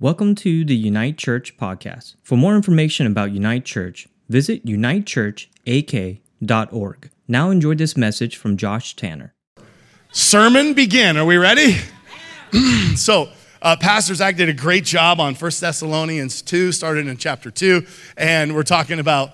Welcome to the Unite Church podcast. For more information about Unite Church, visit unitechurchak.org. Now enjoy this message from Josh Tanner. Sermon begin. Are we ready? so, uh, Pastor Zach did a great job on 1 Thessalonians 2, started in chapter 2, and we're talking about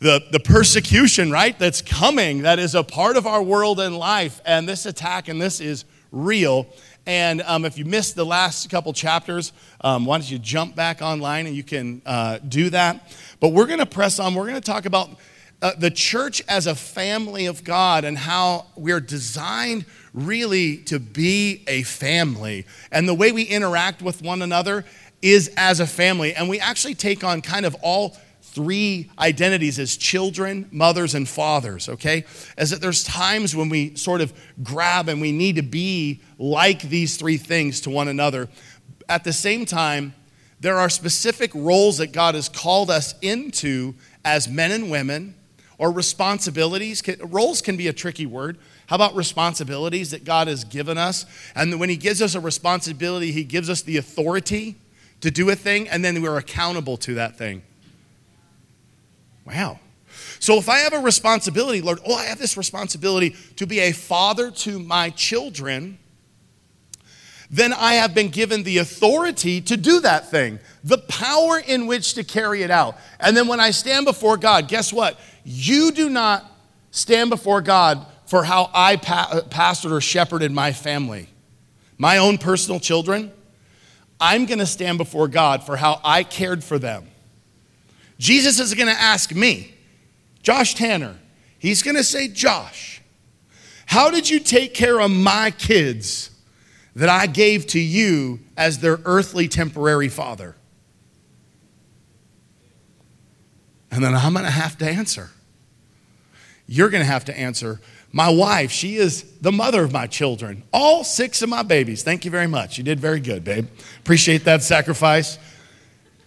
the, the persecution, right, that's coming, that is a part of our world and life. And this attack and this is real. And um, if you missed the last couple chapters, um, why don't you jump back online and you can uh, do that. But we're going to press on. We're going to talk about uh, the church as a family of God and how we're designed really to be a family. And the way we interact with one another is as a family. And we actually take on kind of all three identities as children, mothers, and fathers, okay? As that there's times when we sort of grab and we need to be like these three things to one another. At the same time, there are specific roles that God has called us into as men and women, or responsibilities. Roles can be a tricky word. How about responsibilities that God has given us? And when He gives us a responsibility, He gives us the authority to do a thing, and then we're accountable to that thing. Wow. So if I have a responsibility, Lord, oh, I have this responsibility to be a father to my children, then I have been given the authority to do that thing, the power in which to carry it out. And then when I stand before God, guess what? You do not stand before God for how I pa- pastored or shepherded my family, my own personal children. I'm going to stand before God for how I cared for them Jesus is going to ask me, Josh Tanner, he's going to say, Josh, how did you take care of my kids that I gave to you as their earthly temporary father? And then I'm going to have to answer. You're going to have to answer. My wife, she is the mother of my children, all six of my babies. Thank you very much. You did very good, babe. Appreciate that sacrifice.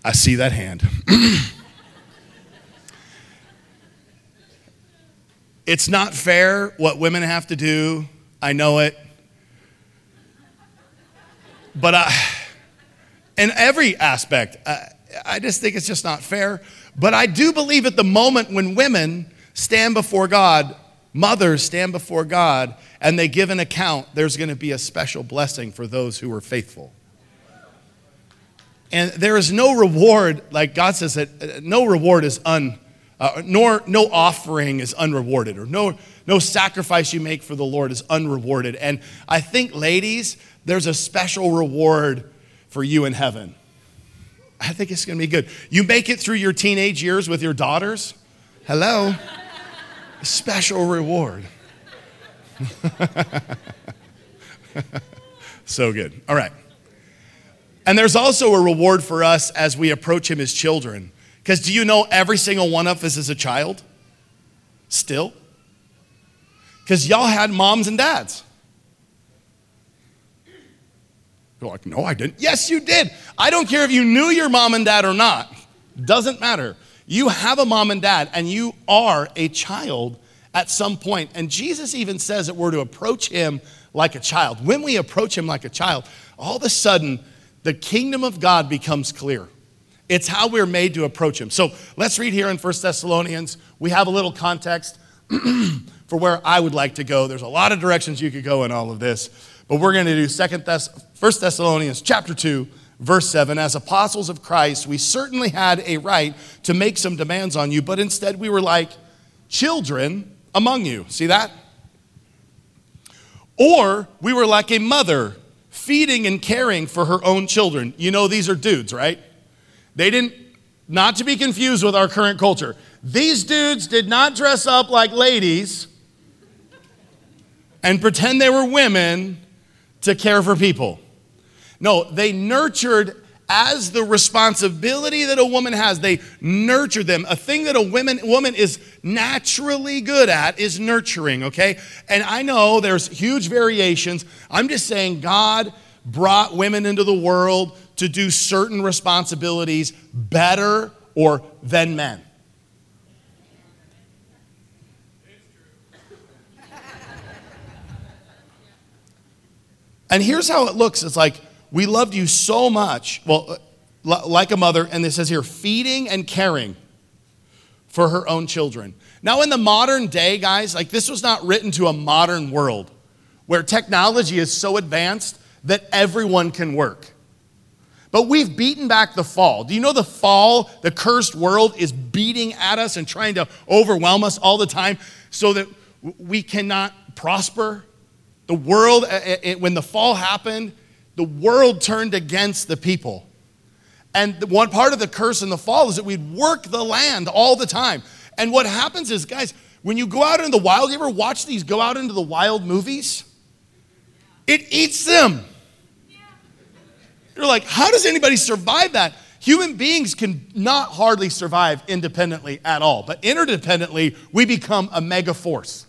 I see that hand. It's not fair what women have to do. I know it. But I, in every aspect, I, I just think it's just not fair. But I do believe at the moment when women stand before God, mothers stand before God, and they give an account, there's going to be a special blessing for those who are faithful. And there is no reward, like God says that uh, no reward is un uh, nor no offering is unrewarded, or no, no sacrifice you make for the Lord is unrewarded. And I think, ladies, there's a special reward for you in heaven. I think it's going to be good. You make it through your teenage years with your daughters. Hello. special reward. so good. All right. And there's also a reward for us as we approach Him as children. Because do you know every single one of us is a child? Still? Because y'all had moms and dads. You're like, no, I didn't. Yes, you did. I don't care if you knew your mom and dad or not. Doesn't matter. You have a mom and dad, and you are a child at some point. And Jesus even says that we're to approach him like a child. When we approach him like a child, all of a sudden, the kingdom of God becomes clear. It's how we're made to approach Him. So let's read here in 1 Thessalonians. We have a little context for where I would like to go. There's a lot of directions you could go in all of this, but we're going to do Second Thess- 1 Thessalonians chapter 2, verse 7. As apostles of Christ, we certainly had a right to make some demands on you, but instead we were like children among you. See that? Or we were like a mother feeding and caring for her own children. You know, these are dudes, right? They didn't, not to be confused with our current culture, these dudes did not dress up like ladies and pretend they were women to care for people. No, they nurtured as the responsibility that a woman has. They nurture them. A thing that a woman, woman is naturally good at is nurturing, okay? And I know there's huge variations. I'm just saying God brought women into the world to do certain responsibilities better or than men. And here's how it looks it's like We loved you so much. Well, like a mother, and this says here, feeding and caring for her own children. Now, in the modern day, guys, like this was not written to a modern world where technology is so advanced that everyone can work. But we've beaten back the fall. Do you know the fall, the cursed world, is beating at us and trying to overwhelm us all the time so that we cannot prosper? The world, eh, eh, eh, when the fall happened, the world turned against the people. And one part of the curse in the fall is that we'd work the land all the time. And what happens is, guys, when you go out into the wild, you ever watch these go out into the wild movies? It eats them. You're like, how does anybody survive that? Human beings can not hardly survive independently at all, but interdependently, we become a mega force.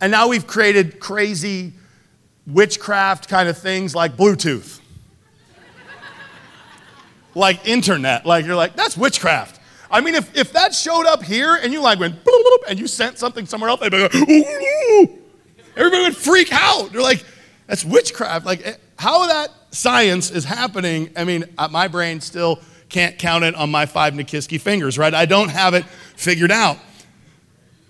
And now we've created crazy witchcraft kind of things like Bluetooth, like internet. Like, you're like, that's witchcraft. I mean, if, if that showed up here and you like went and you sent something somewhere else, everybody, go, ooh, everybody would freak out. They're like, that's witchcraft. Like, eh, how that science is happening, I mean, uh, my brain still can't count it on my five Nikiski fingers, right? I don't have it figured out.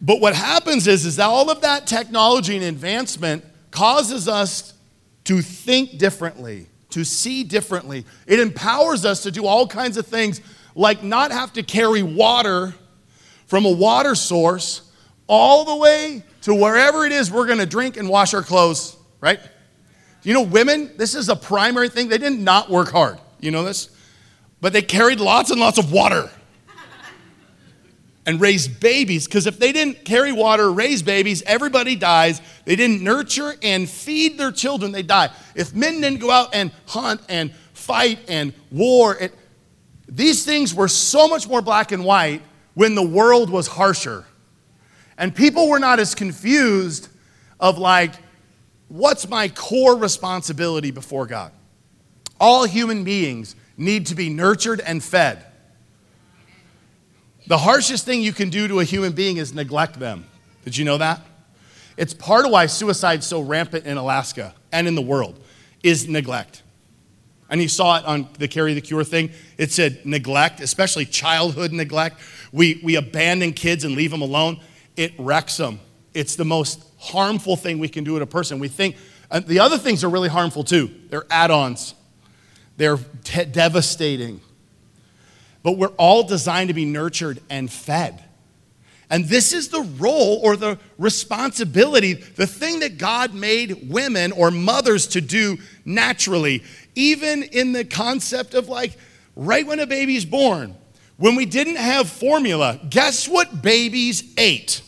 But what happens is, is that all of that technology and advancement causes us to think differently, to see differently. It empowers us to do all kinds of things like not have to carry water from a water source all the way to wherever it is we're going to drink and wash our clothes, right? You know, women, this is a primary thing. They did not work hard. You know this? But they carried lots and lots of water and raised babies because if they didn't carry water, raise babies, everybody dies. They didn't nurture and feed their children, they die. If men didn't go out and hunt and fight and war, it, these things were so much more black and white when the world was harsher. And people were not as confused of like, what's my core responsibility before God? All human beings need to be nurtured and fed. The harshest thing you can do to a human being is neglect them. Did you know that? It's part of why suicide's so rampant in Alaska and in the world is neglect. And you saw it on the Carry the Cure thing. It said neglect, especially childhood neglect. We, we abandon kids and leave them alone. It wrecks them. It's the most harmful thing we can do to a person. We think, the other things are really harmful too. They're add ons, they're te- devastating. But we're all designed to be nurtured and fed. And this is the role or the responsibility, the thing that God made women or mothers to do naturally even in the concept of like right when a baby's born, when we didn't have formula, guess what babies ate?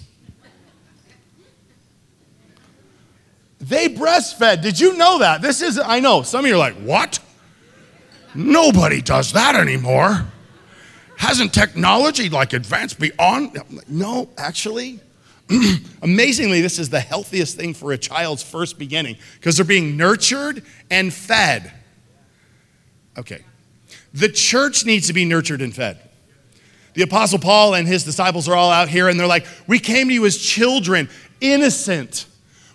They breastfed. Did you know that? This is, I know, some of you are like, what? Nobody does that anymore. Hasn't technology like advanced beyond? No, actually. Amazingly, this is the healthiest thing for a child's first beginning because they're being nurtured and fed. Okay. The church needs to be nurtured and fed. The Apostle Paul and his disciples are all out here and they're like, We came to you as children, innocent.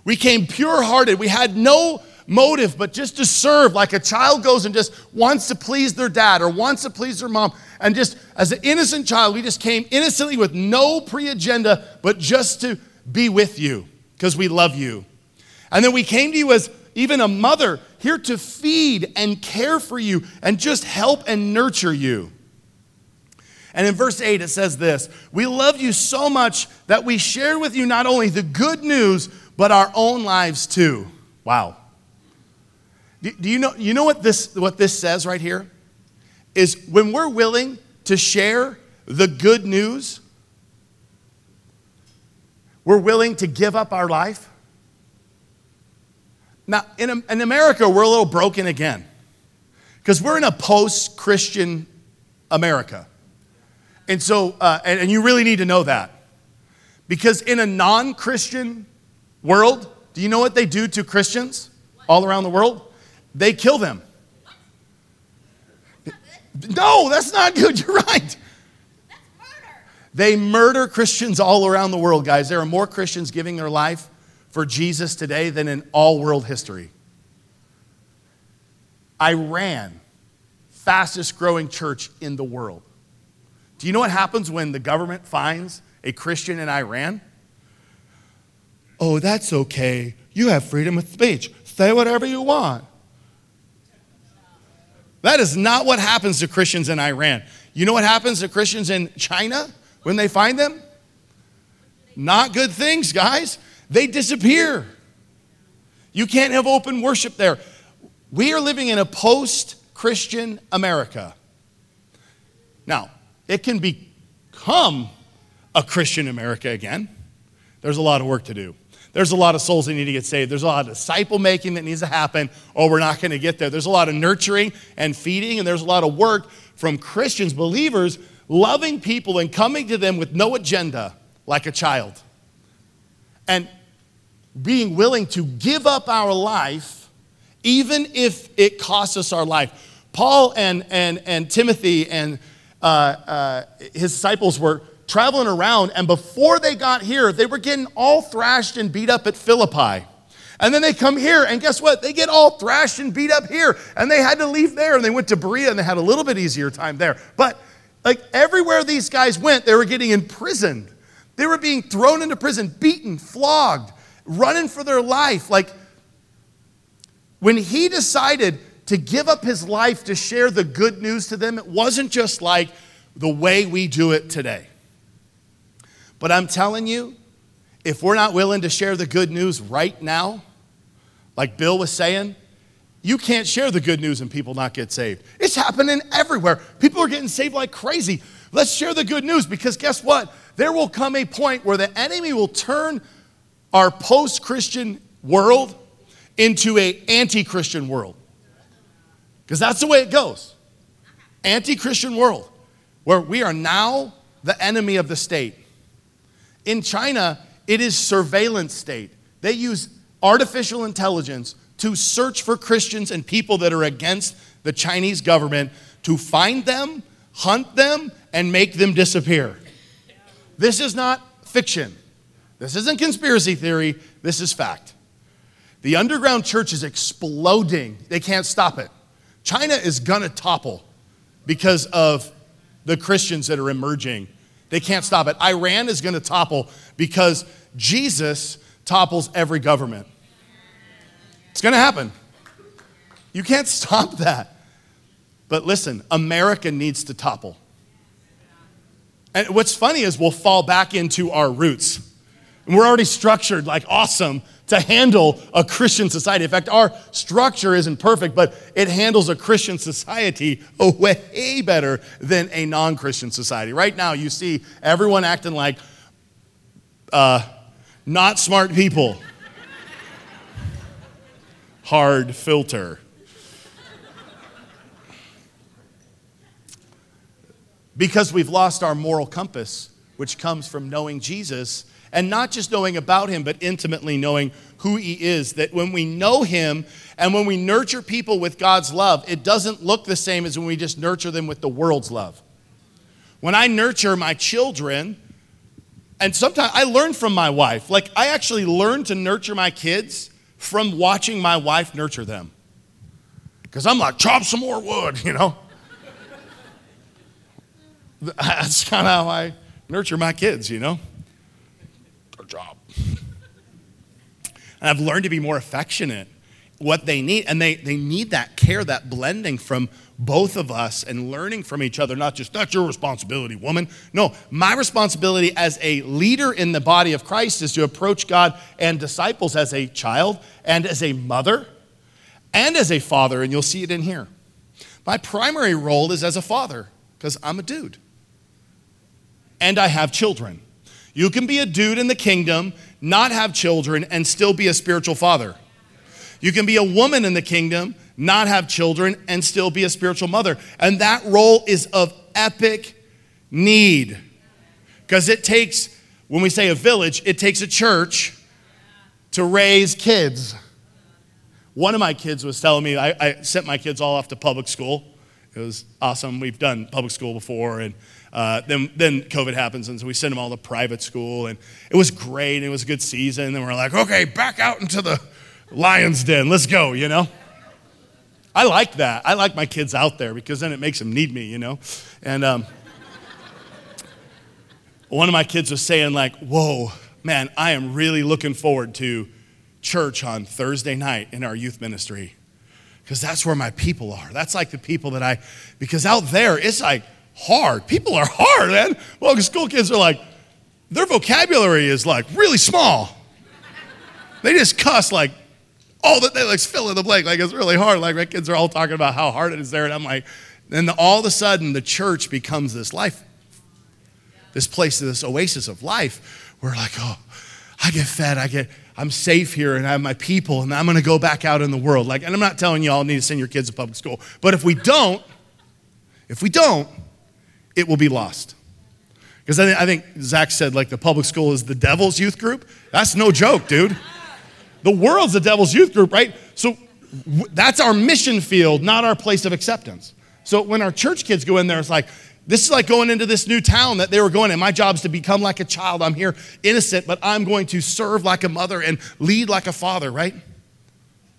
We came pure hearted. We had no motive but just to serve, like a child goes and just wants to please their dad or wants to please their mom. And just as an innocent child, we just came innocently with no pre agenda, but just to be with you because we love you. And then we came to you as even a mother, here to feed and care for you and just help and nurture you. And in verse 8, it says this We love you so much that we shared with you not only the good news, but our own lives too. Wow. Do, do you, know, you know what this, what this says right here? Is when we're willing to share the good news, we're willing to give up our life now, in, in America, we're a little broken again because we're in a post Christian America. And so, uh, and, and you really need to know that. Because in a non Christian world, do you know what they do to Christians all around the world? They kill them. No, that's not good. You're right. They murder Christians all around the world, guys. There are more Christians giving their life for Jesus today than in all world history. Iran, fastest growing church in the world. Do you know what happens when the government finds a Christian in Iran? Oh, that's okay. You have freedom of speech. Say whatever you want. That is not what happens to Christians in Iran. You know what happens to Christians in China when they find them? Not good things, guys. They disappear. You can't have open worship there. We are living in a post Christian America. Now, it can become a Christian America again. There's a lot of work to do. There's a lot of souls that need to get saved. There's a lot of disciple making that needs to happen, or we're not going to get there. There's a lot of nurturing and feeding, and there's a lot of work from Christians, believers, loving people and coming to them with no agenda like a child. And being willing to give up our life, even if it costs us our life. Paul and, and, and Timothy and uh, uh, his disciples were traveling around, and before they got here, they were getting all thrashed and beat up at Philippi. And then they come here, and guess what? They get all thrashed and beat up here, and they had to leave there, and they went to Berea, and they had a little bit easier time there. But like everywhere these guys went, they were getting imprisoned. They were being thrown into prison, beaten, flogged, running for their life. Like when he decided to give up his life to share the good news to them, it wasn't just like the way we do it today. But I'm telling you, if we're not willing to share the good news right now, like Bill was saying, you can't share the good news and people not get saved. It's happening everywhere. People are getting saved like crazy. Let's share the good news because guess what? There will come a point where the enemy will turn our post-Christian world into a anti-Christian world. Because that's the way it goes. Anti-Christian world where we are now the enemy of the state. In China, it is surveillance state. They use artificial intelligence to search for Christians and people that are against the Chinese government to find them, hunt them, and make them disappear. This is not fiction. This isn't conspiracy theory. This is fact. The underground church is exploding. They can't stop it. China is going to topple because of the Christians that are emerging they can't stop it. Iran is going to topple because Jesus topples every government. It's going to happen. You can't stop that. But listen, America needs to topple. And what's funny is we'll fall back into our roots. And we're already structured like awesome to handle a Christian society. In fact, our structure isn't perfect, but it handles a Christian society way better than a non Christian society. Right now, you see everyone acting like uh, not smart people. Hard filter. Because we've lost our moral compass, which comes from knowing Jesus and not just knowing about him, but intimately knowing who he is. That when we know him and when we nurture people with God's love, it doesn't look the same as when we just nurture them with the world's love. When I nurture my children, and sometimes I learn from my wife. Like, I actually learn to nurture my kids from watching my wife nurture them. Because I'm like, chop some more wood, you know? That's kind of how I nurture my kids, you know? job. And I've learned to be more affectionate. What they need, and they, they need that care, that blending from both of us and learning from each other, not just, that's your responsibility, woman. No, my responsibility as a leader in the body of Christ is to approach God and disciples as a child and as a mother and as a father, and you'll see it in here. My primary role is as a father because I'm a dude and I have children. You can be a dude in the kingdom, not have children, and still be a spiritual father. You can be a woman in the kingdom, not have children, and still be a spiritual mother. And that role is of epic need. Because it takes, when we say a village, it takes a church to raise kids. One of my kids was telling me, I, I sent my kids all off to public school. It was awesome. We've done public school before, and uh, then, then COVID happens, and so we send them all to private school, and it was great. And it was a good season. And then we're like, okay, back out into the lion's den. Let's go, you know? I like that. I like my kids out there because then it makes them need me, you know? And um, one of my kids was saying, like, whoa, man, I am really looking forward to church on Thursday night in our youth ministry because that's where my people are. That's like the people that I, because out there, it's like hard. People are hard, man. Well, school kids are like, their vocabulary is like really small. They just cuss like all that they like fill in the blank. Like it's really hard. Like my kids are all talking about how hard it is there. And I'm like, then all of a sudden the church becomes this life, this place, this oasis of life. We're like, oh, I get fed, I get, I'm safe here and I have my people and I'm gonna go back out in the world. Like, and I'm not telling you all need to send your kids to public school, but if we don't, if we don't, it will be lost. Because I, I think Zach said, like, the public school is the devil's youth group. That's no joke, dude. The world's the devil's youth group, right? So that's our mission field, not our place of acceptance. So when our church kids go in there, it's like, this is like going into this new town that they were going in. My job is to become like a child. I'm here innocent, but I'm going to serve like a mother and lead like a father, right?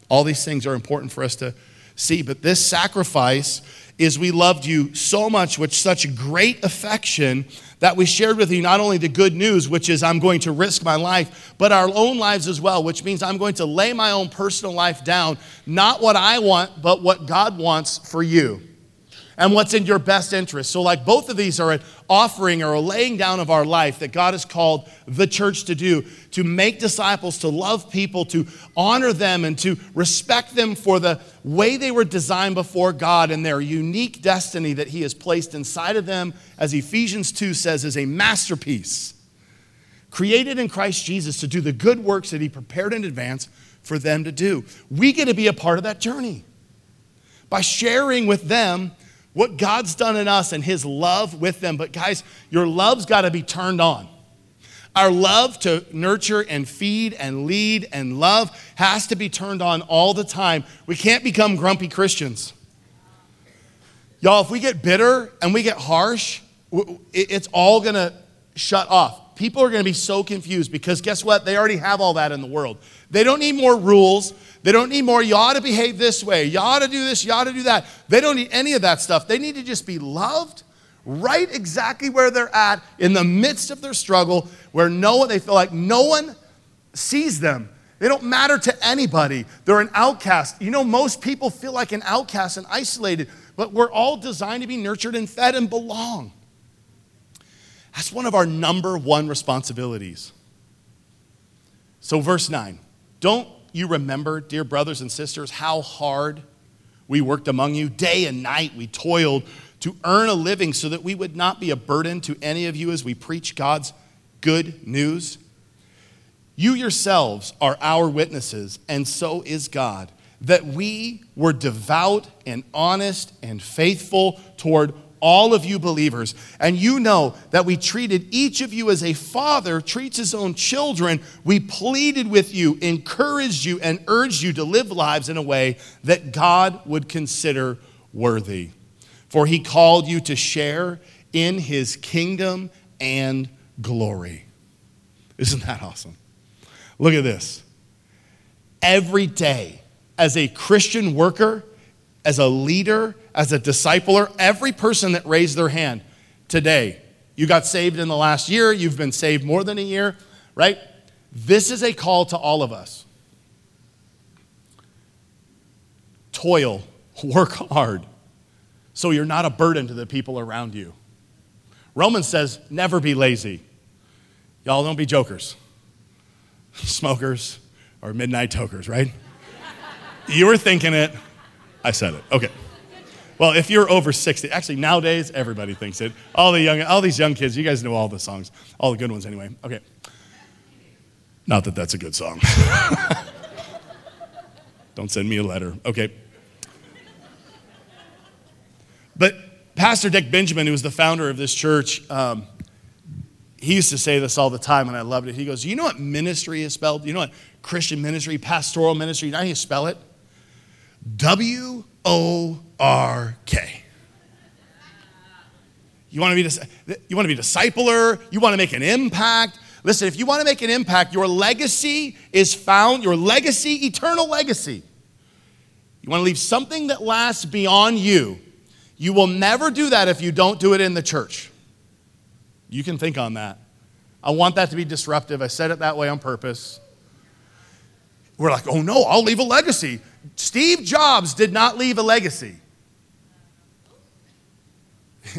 All these things are important for us to see. But this sacrifice is we loved you so much with such great affection that we shared with you not only the good news, which is I'm going to risk my life, but our own lives as well, which means I'm going to lay my own personal life down, not what I want, but what God wants for you and what's in your best interest. So, like both of these are an offering or a laying down of our life that God has called the church to do to make disciples, to love people, to honor them, and to respect them for the way they were designed before God and their unique destiny that He has placed inside of them, as Ephesians 2 says, is a masterpiece. Created in Christ Jesus to do the good works that He prepared in advance for them to do. We get to be a part of that journey by sharing with them what God's done in us and His love with them. But guys, your love's got to be turned on. Our love to nurture and feed and lead and love has to be turned on all the time. We can't become grumpy Christians. Y'all, if we get bitter and we get harsh, it's all gonna shut off. People are gonna be so confused because guess what? They already have all that in the world. They don't need more rules. They don't need more, you ought to behave this way, you ought to do this, you ought to do that. They don't need any of that stuff. They need to just be loved right exactly where they're at in the midst of their struggle, where no one, they feel like no one sees them. They don't matter to anybody. They're an outcast. You know, most people feel like an outcast and isolated, but we're all designed to be nurtured and fed and belong. That's one of our number one responsibilities. So, verse 9 don't you remember, dear brothers and sisters, how hard we worked among you? Day and night we toiled to earn a living so that we would not be a burden to any of you as we preach God's good news. You yourselves are our witnesses, and so is God, that we were devout and honest and faithful toward all of you believers. And you know that we treated each of you as a father treats his own children. We pleaded with you, encouraged you, and urged you to live lives in a way that God would consider worthy. For he called you to share in his kingdom and glory. Isn't that awesome? Look at this. Every day, as a Christian worker, as a leader, as a discipler, every person that raised their hand today, you got saved in the last year, you've been saved more than a year, right? This is a call to all of us. Toil, work hard, so you're not a burden to the people around you. Romans says, never be lazy. Y'all don't be jokers, smokers, or midnight tokers, right? you were thinking it. I said it. Okay. Well, if you're over 60, actually nowadays everybody thinks it. All the young, all these young kids, you guys know all the songs, all the good ones anyway. Okay. Not that that's a good song. Don't send me a letter. Okay. But Pastor Dick Benjamin, who was the founder of this church, um, he used to say this all the time, and I loved it. He goes, You know what ministry is spelled? You know what Christian ministry, pastoral ministry, you how you spell it? W O R K. You want to be you want to be discipler, you want to make an impact. Listen, if you want to make an impact, your legacy is found, your legacy, eternal legacy. You want to leave something that lasts beyond you. You will never do that if you don't do it in the church. You can think on that. I want that to be disruptive. I said it that way on purpose. We're like, oh no, I'll leave a legacy. Steve Jobs did not leave a legacy.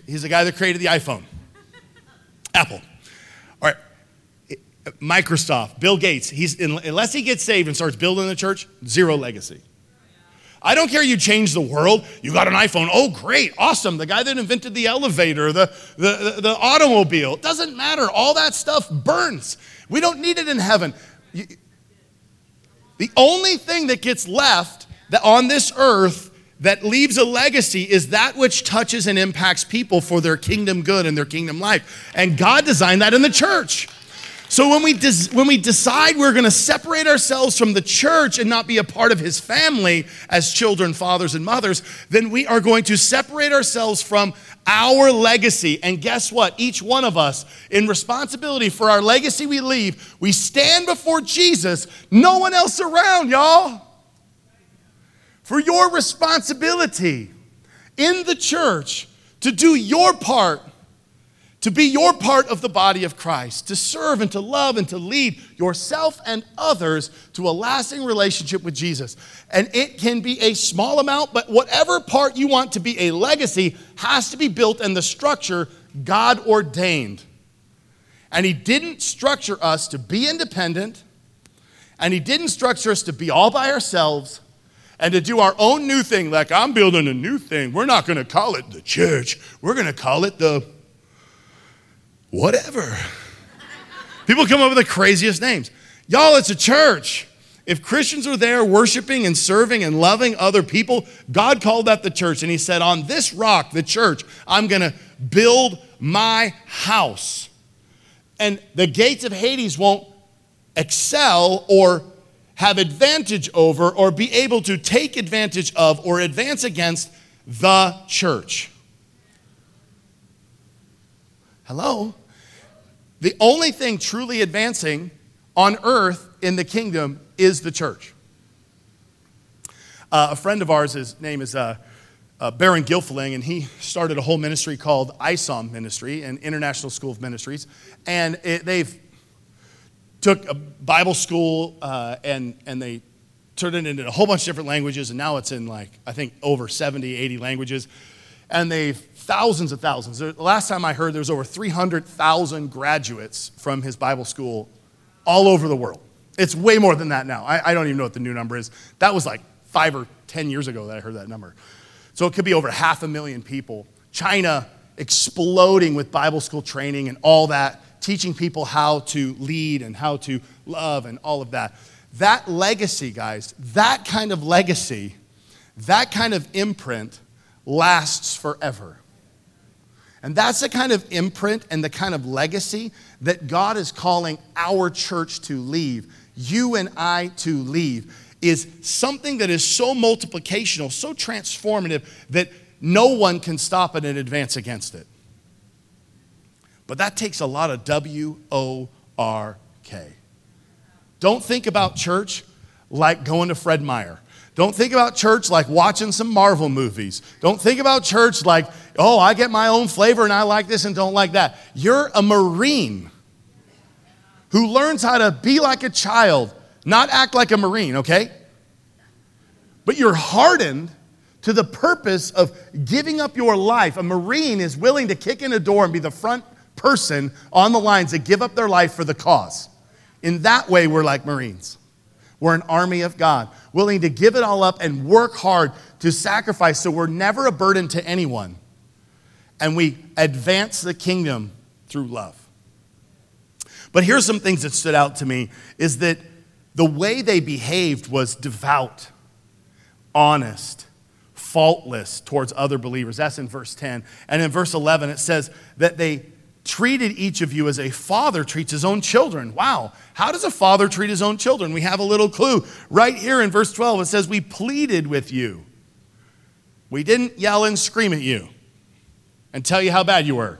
He's the guy that created the iPhone, Apple. All right, Microsoft, Bill Gates, he's, unless he gets saved and starts building the church, zero legacy. I don't care you change the world. You got an iPhone. Oh, great, awesome. The guy that invented the elevator, the, the, the, the automobile. It doesn't matter. All that stuff burns. We don't need it in heaven. The only thing that gets left that on this earth that leaves a legacy is that which touches and impacts people for their kingdom good and their kingdom life. And God designed that in the church. So when we, des- when we decide we're going to separate ourselves from the church and not be a part of his family as children, fathers, and mothers, then we are going to separate ourselves from our legacy. And guess what? Each one of us, in responsibility for our legacy we leave, we stand before Jesus, no one else around, y'all. For your responsibility in the church to do your part to be your part of the body of Christ, to serve and to love and to lead yourself and others to a lasting relationship with Jesus. And it can be a small amount, but whatever part you want to be a legacy has to be built in the structure God ordained. And He didn't structure us to be independent, and He didn't structure us to be all by ourselves and to do our own new thing, like I'm building a new thing. We're not going to call it the church, we're going to call it the whatever. People come up with the craziest names. Y'all, it's a church. If Christians are there worshiping and serving and loving other people, God called that the church. And He said, On this rock, the church, I'm going to build my house. And the gates of Hades won't excel or have advantage over or be able to take advantage of or advance against the church. Hello? The only thing truly advancing on earth in the kingdom is the church. Uh, a friend of ours, his name is uh, uh, Berin Gilfillan, and he started a whole ministry called ISOM Ministry, an International School of Ministries. And it, they've took a Bible school uh, and, and they turned it into a whole bunch of different languages, and now it's in like, I think, over 70, 80 languages. And they've thousands of thousands. The last time I heard, there was over 300,000 graduates from his Bible school all over the world. It's way more than that now. I, I, don't even know what the new number is. That was like five or 10 years ago that I heard that number. So it could be over half a million people. China exploding with Bible school training and all that, teaching people how to lead and how to love and all of that. That legacy, guys, that kind of legacy, that kind of imprint lasts forever. And that's the kind of imprint and the kind of legacy that God is calling our church to leave, you and I to leave, is something that is so multiplicational, so transformative that no one can stop it and advance against it. But that takes a lot of W O R K. Don't think about church like going to Fred Meyer. Don't think about church like watching some Marvel movies. Don't think about church like, oh, I get my own flavor and I like this and don't like that. You're a Marine who learns how to be like a child, not act like a Marine, okay? But you're hardened to the purpose of giving up your life. A Marine is willing to kick in a door and be the front person on the lines to give up their life for the cause. In that way, we're like Marines. We're an army of God, willing to give it all up and work hard to sacrifice so we're never a burden to anyone. And we advance the kingdom through love. But here's some things that stood out to me is that the way they behaved was devout, honest, faultless towards other believers. That's in verse 10. And in verse 11, it says that they treated each of you as a father treats his own children. Wow. How does a father treat his own children? We have a little clue. Right here in verse 12, it says, We pleaded with you. We didn't yell and scream at you and tell you how bad you were.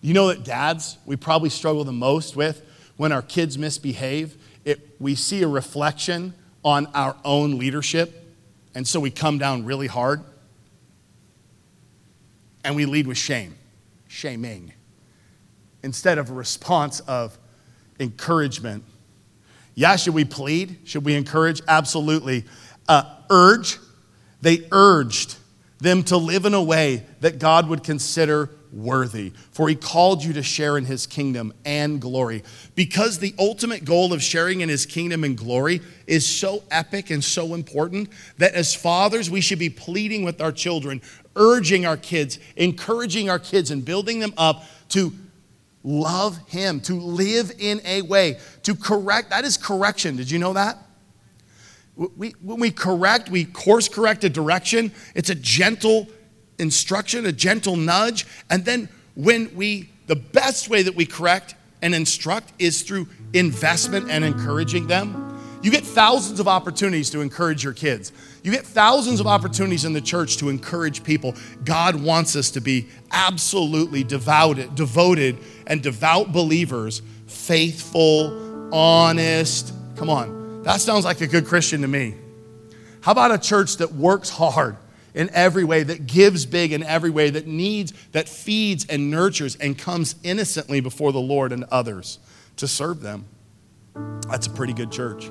You know that dads, we probably struggle the most with when our kids misbehave it, we see a reflection on our own leadership, and so we come down really hard, and we lead with shame, shaming, instead of a response of encouragement. Yeah, should we plead? Should we encourage? Absolutely. Uh, urge. They urged them to live in a way that God would consider worthy, for he called you to share in his kingdom and glory. Because the ultimate goal of sharing in his kingdom and glory is so epic and so important that as fathers, we should be pleading with our children, urging our kids, encouraging our kids, and building them up to love him, to live in a way, to correct. That is correction. Did you know that? We, when we correct, we course correct a direction. It's a gentle instruction, a gentle nudge. And then when we, the best way that we correct and instruct is through investment and encouraging them. You get thousands of opportunities to encourage your kids. You get thousands of opportunities in the church to encourage people. God wants us to be absolutely devoted, devoted and devout believers, faithful, honest. Come on. That sounds like a good Christian to me. How about a church that works hard? in every way, that gives big in every way, that needs, that feeds and nurtures and comes innocently before the Lord and others to serve them. That's a pretty good church.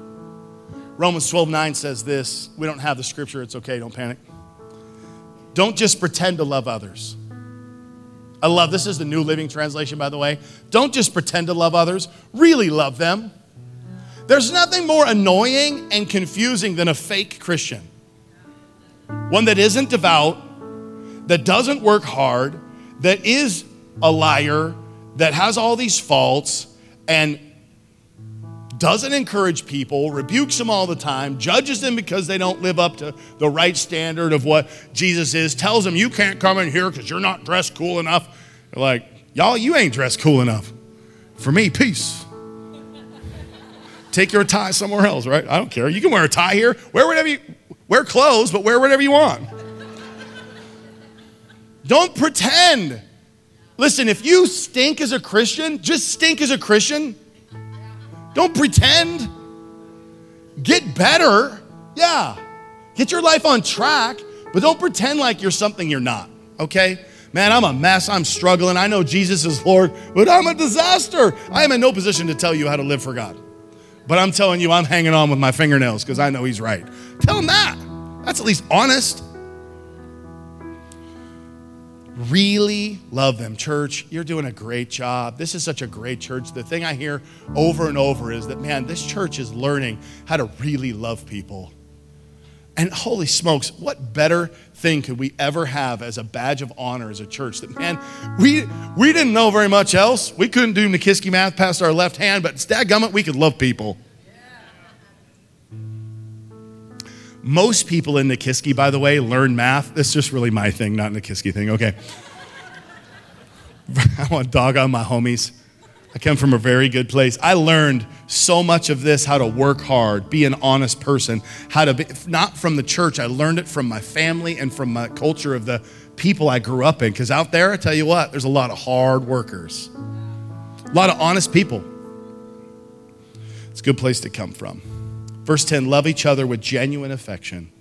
Romans 12 9 says this. We don't have the scripture, it's okay, don't panic. Don't just pretend to love others. I love this is the New Living Translation, by the way. Don't just pretend to love others, really love them. There's nothing more annoying and confusing than a fake Christian one that isn't devout, that doesn't work hard, that is a liar, that has all these faults, and doesn't encourage people, rebukes them all the time, judges them because they don't live up to the right standard of what Jesus is, tells them, You can't come in here because you're not dressed cool enough. They're like, Y'all, you ain't dressed cool enough. For me, peace. Take your tie somewhere else, right? I don't care. You can wear a tie here. Wear whatever you Wear clothes, but wear whatever you want. Don't pretend. Listen, if you stink as a Christian, just stink as a Christian. Don't pretend. Get better. Yeah. Get your life on track, but don't pretend like you're something you're not, okay? Man, I'm a mess. I'm struggling. I know Jesus is Lord, but I'm a disaster. I am in no position to tell you how to live for God. But I'm telling you, I'm hanging on with my fingernails because I know he's right. Tell him that. That's at least honest. Really love them. Church, you're doing a great job. This is such a great church. The thing I hear over and over is that, man, this church is learning how to really love people. And holy smokes, what better thing could we ever have as a badge of honor as a church? That man, we we didn't know very much else. We couldn't do Nikiski math past our left hand, but gummit, we could love people. Most people in Nikiski, by the way, learn math. This is just really my thing, not Nikiski thing. Okay. I want dog on my homies. I come from a very good place. I learned so much of this how to work hard, be an honest person, how to be, not from the church. I learned it from my family and from my culture of the people I grew up in. Because out there, I tell you what, there's a lot of hard workers, a lot of honest people. It's a good place to come from. Verse 10 love each other with genuine affection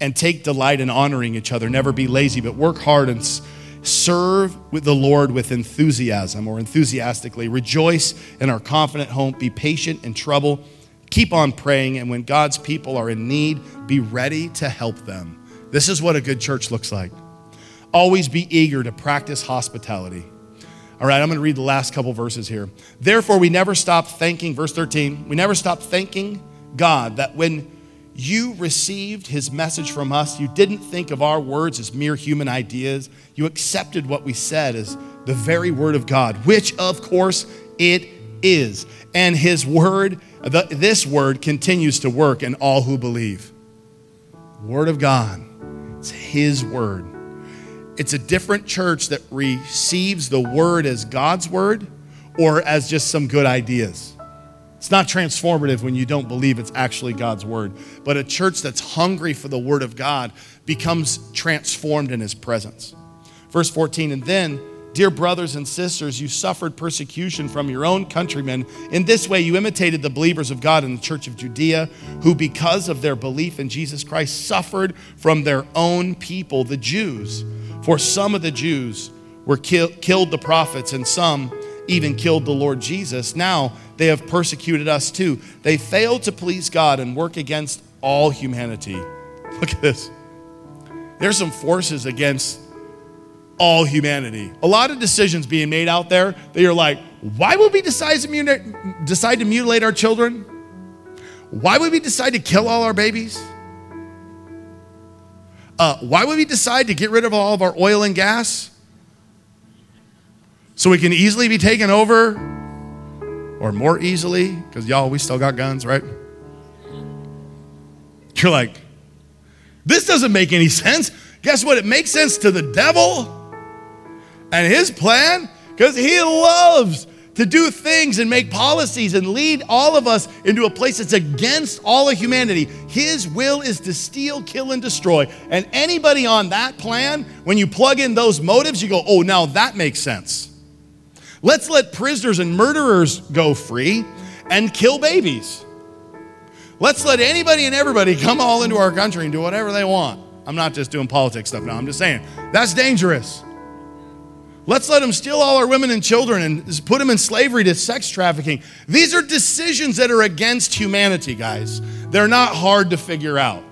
and take delight in honoring each other. Never be lazy, but work hard and Serve with the Lord with enthusiasm or enthusiastically. Rejoice in our confident hope. Be patient in trouble. Keep on praying. And when God's people are in need, be ready to help them. This is what a good church looks like. Always be eager to practice hospitality. All right, I'm going to read the last couple verses here. Therefore, we never stop thanking, verse 13, we never stop thanking God that when you received his message from us. You didn't think of our words as mere human ideas. You accepted what we said as the very word of God, which of course it is. And his word, the, this word continues to work in all who believe. Word of God, it's his word. It's a different church that receives the word as God's word or as just some good ideas. It's not transformative when you don't believe it's actually God's word. But a church that's hungry for the word of God becomes transformed in his presence. Verse 14, and then Dear brothers and sisters, you suffered persecution from your own countrymen. In this way, you imitated the believers of God in the church of Judea, who, because of their belief in Jesus Christ, suffered from their own people, the Jews. For some of the Jews were kill- killed the prophets, and some even killed the Lord Jesus. Now they have persecuted us too. They failed to please God and work against all humanity. Look at this. There's some forces against all humanity. A lot of decisions being made out there that you're like, why would we decide to mutilate, decide to mutilate our children? Why would we decide to kill all our babies? Uh, why would we decide to get rid of all of our oil and gas? So we can easily be taken over, or more easily, because y'all, we still got guns, right? You're like, this doesn't make any sense. Guess what? It makes sense to the devil and his plan because he loves to do things and make policies and lead all of us into a place that's against all of humanity. His will is to steal, kill, and destroy. And anybody on that plan, when you plug in those motives, you go, oh, now that makes sense. Let's let prisoners and murderers go free and kill babies. Let's let anybody and everybody come all into our country and do whatever they want. I'm not just doing politics stuff now, I'm just saying that's dangerous. Let's let them steal all our women and children and put them in slavery to sex trafficking. These are decisions that are against humanity, guys. They're not hard to figure out.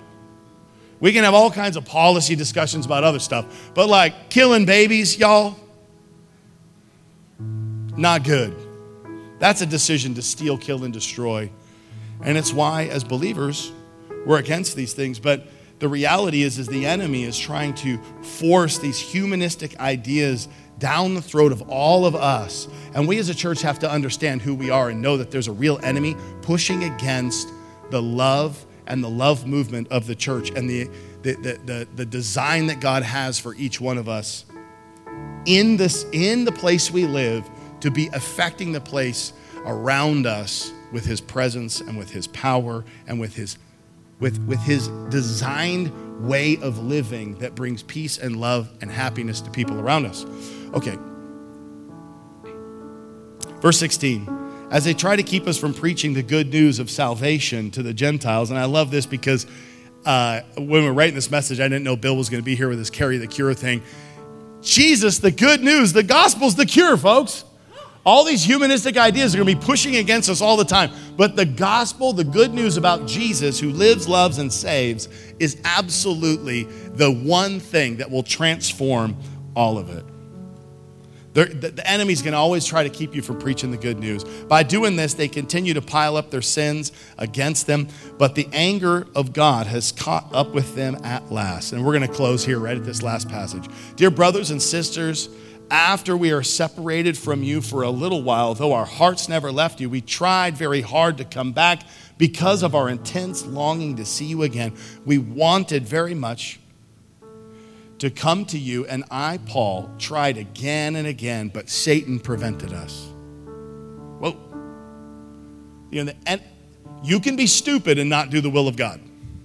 We can have all kinds of policy discussions about other stuff, but like killing babies, y'all, not good. That's a decision to steal, kill, and destroy. And it's why, as believers, we're against these things. But the reality is, is the enemy is trying to force these humanistic ideas down the throat of all of us. And we as a church have to understand who we are and know that there's a real enemy pushing against the love and the love movement of the church and the, the, the, the, the design that God has for each one of us in this in the place we live to be affecting the place around us with his presence and with his power and with his with, with his designed way of living that brings peace and love and happiness to people around us. Okay. Verse 16. As they try to keep us from preaching the good news of salvation to the Gentiles, and I love this because uh, when we are writing this message, I didn't know Bill was going to be here with his carry the cure thing. Jesus, the good news, the gospel's the cure, folks. All these humanistic ideas are going to be pushing against us all the time. But the gospel, the good news about Jesus who lives, loves, and saves, is absolutely the one thing that will transform all of it. The, the enemy's going to always try to keep you from preaching the good news. By doing this, they continue to pile up their sins against them, but the anger of God has caught up with them at last. And we're going to close here right at this last passage. Dear brothers and sisters, after we are separated from you for a little while, though our hearts never left you, we tried very hard to come back because of our intense longing to see you again. We wanted very much to come to you, and I, Paul, tried again and again, but Satan prevented us. Whoa. You know, and you can be stupid and not do the will of God.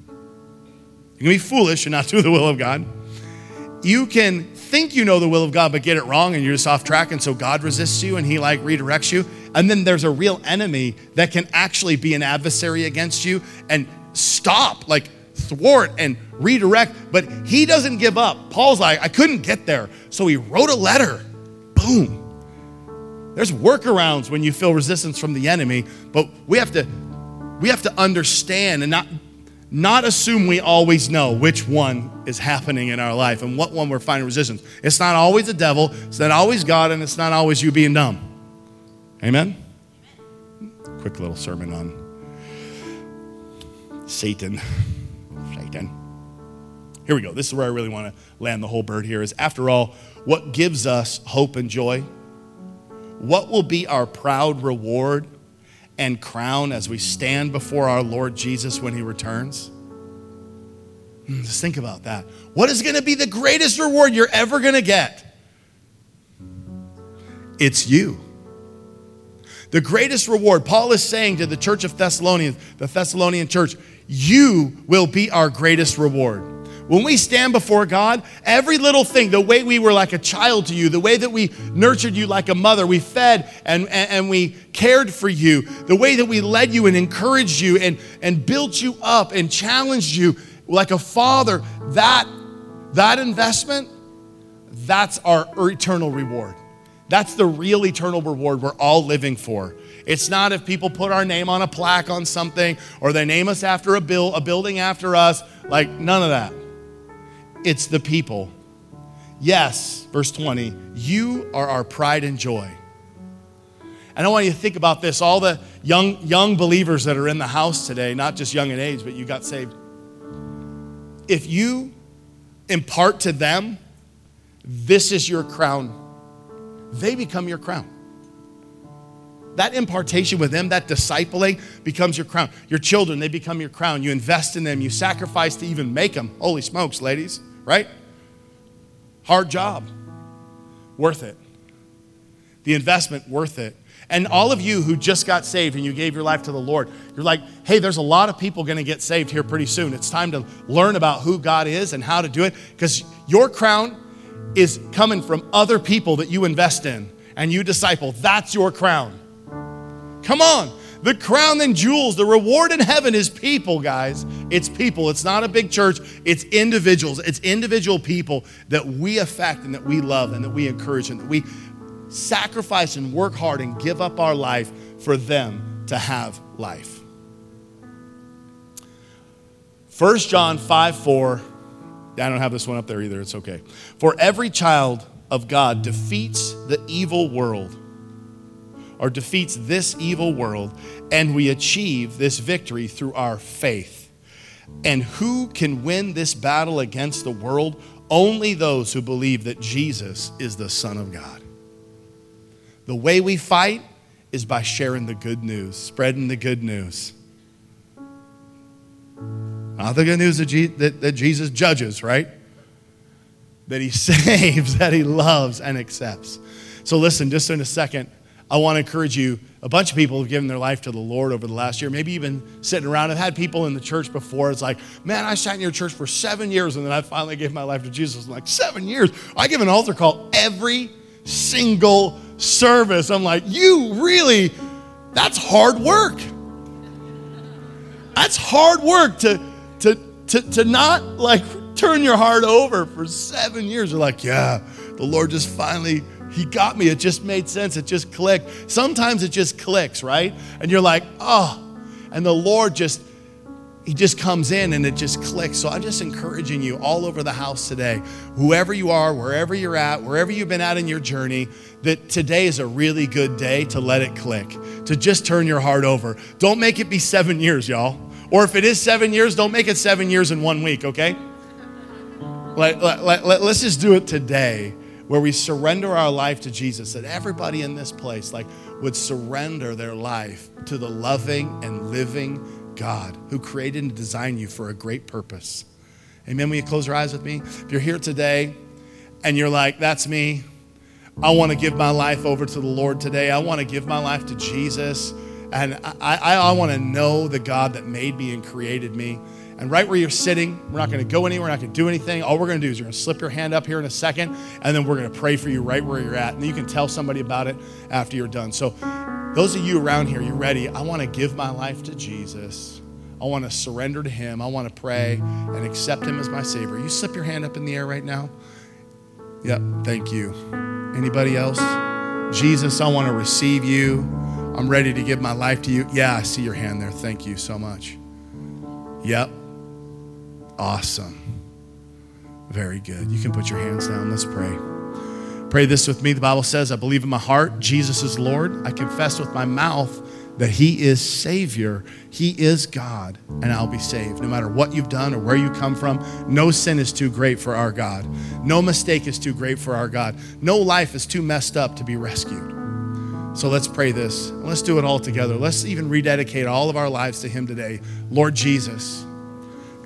You can be foolish and not do the will of God. You can think you know the will of God, but get it wrong and you're just off track. And so God resists you and he like redirects you. And then there's a real enemy that can actually be an adversary against you and stop, like thwart and redirect. But he doesn't give up. Paul's like, I couldn't get there. So he wrote a letter. Boom. There's workarounds when you feel resistance from the enemy, but we have to we have to understand and not not assume we always know which one is happening in our life and what one we're finding resistance. It's not always the devil, it's not always God, and it's not always you being dumb. Amen? Quick little sermon on Satan. Satan. Here we go. This is where I really want to land the whole bird here is after all, what gives us hope and joy? What will be our proud reward and crown as we stand before our Lord Jesus when he returns? Hmm, just think about that. What is going to be the greatest reward you're ever going to get? It's you. The greatest reward, Paul is saying to the church of Thessalonians, the Thessalonian church, you will be our greatest reward. When we stand before God, every little thing, the way we were like a child to you, the way that we nurtured you like a mother, we fed and, and, and, we cared for you, the way that we led you and encouraged you and, and built you up and challenged you like a father, that, that investment, that's our eternal reward. That's the real eternal reward we're all living for. It's not if people put our name on a plaque on something or they name us after a bill, a building after us, like none of that it's the people. Yes, verse 20, you are our pride and joy. And I want you to think about this all the young, young believers that are in the house today, not just young in age, but you got saved. If you impart to them, this is your crown, they become your crown. That impartation with them, that discipling becomes your crown. Your children, they become your crown. You invest in them, you sacrifice to even make them. Holy smokes, ladies right? Hard job, worth it. The investment, worth it. And all of you who just got saved and you gave your life to the Lord, you're like, hey, there's a lot of people going to get saved here pretty soon. It's time to learn about who God is and how to do it because your crown is coming from other people that you invest in and you disciple. That's your crown. Come on. The crown and jewels, the reward in heaven is people, guys. It's people. It's not a big church, it's individuals. It's individual people that we affect and that we love and that we encourage and that we sacrifice and work hard and give up our life for them to have life. 1 John 5 4. I don't have this one up there either. It's okay. For every child of God defeats the evil world or defeats this evil world, and we achieve this victory through our faith. And who can win this battle against the world? Only those who believe that Jesus is the Son of God. The way we fight is by sharing the good news, spreading the good news. Not the good news that, Jesus judges, right? That he saves, that he loves and accepts. So, listen, just in a second, I want to encourage you. A bunch of people have given their life to the Lord over the last year. Maybe been sitting around. I've had people in the church before. It's like, man, I sat in your church for seven years and then I finally gave my life to Jesus. I'm like, seven years? I give an altar call every single service. I'm like, you really, that's hard work. That's hard work to, to, to, to not like turn your heart over for seven years. You're like, yeah, the Lord just finally he got me. It just made sense. It just clicked. Sometimes it just clicks, right? And you're like, oh, and the Lord just, he just comes in and it just clicks. So I'm just encouraging you all over the house today, whoever you are, wherever you're at, wherever you've been at in your journey, that today is a really good day to let it click, to just turn your heart over. Don't make it be seven years, y'all. Or if it is seven years, don't make it seven years in one week, okay? Let, let, let, let's just do it today where we surrender our life to Jesus, that everybody in this place like would surrender their life to the loving and living God who created and designed you for a great purpose. Amen. Will you close your eyes with me? If you're here today and you're like, that's me, I want to give my life over to the Lord today. I want to give my life to Jesus. And I, I, I want to know the God that made me and created me. And right where you're sitting, we're not going to go anywhere, we're not going to do anything. All we're going to do is you're going to slip your hand up here in a second, and then we're going to pray for you right where you're at. And then you can tell somebody about it after you're done. So, those of you around here, you ready? I want to give my life to Jesus. I want to surrender to Him. I want to pray and accept Him as my Savior. You slip your hand up in the air right now. Yep, thank you. Anybody else? Jesus, I want to receive you. I'm ready to give my life to you. Yeah, I see your hand there. Thank you so much. Yep. Awesome. Very good. You can put your hands down. Let's pray. Pray this with me. The Bible says, I believe in my heart Jesus is Lord. I confess with my mouth that He is Savior. He is God, and I'll be saved. No matter what you've done or where you come from, no sin is too great for our God. No mistake is too great for our God. No life is too messed up to be rescued. So let's pray this. Let's do it all together. Let's even rededicate all of our lives to Him today. Lord Jesus,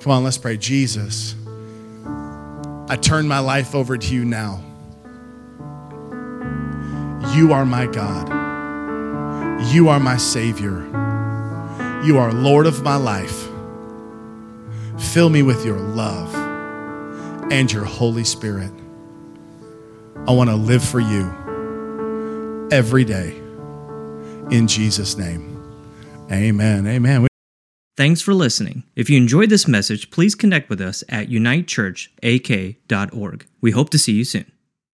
Come on, let's pray. Jesus, I turn my life over to you now. You are my God. You are my Savior. You are Lord of my life. Fill me with your love. and your Holy Spirit. I want to live for you every day. In Jesus' name. Amen. Amen. Thanks for listening. If you enjoyed this message, please connect with us at unitechurchak.org. We hope to see you soon.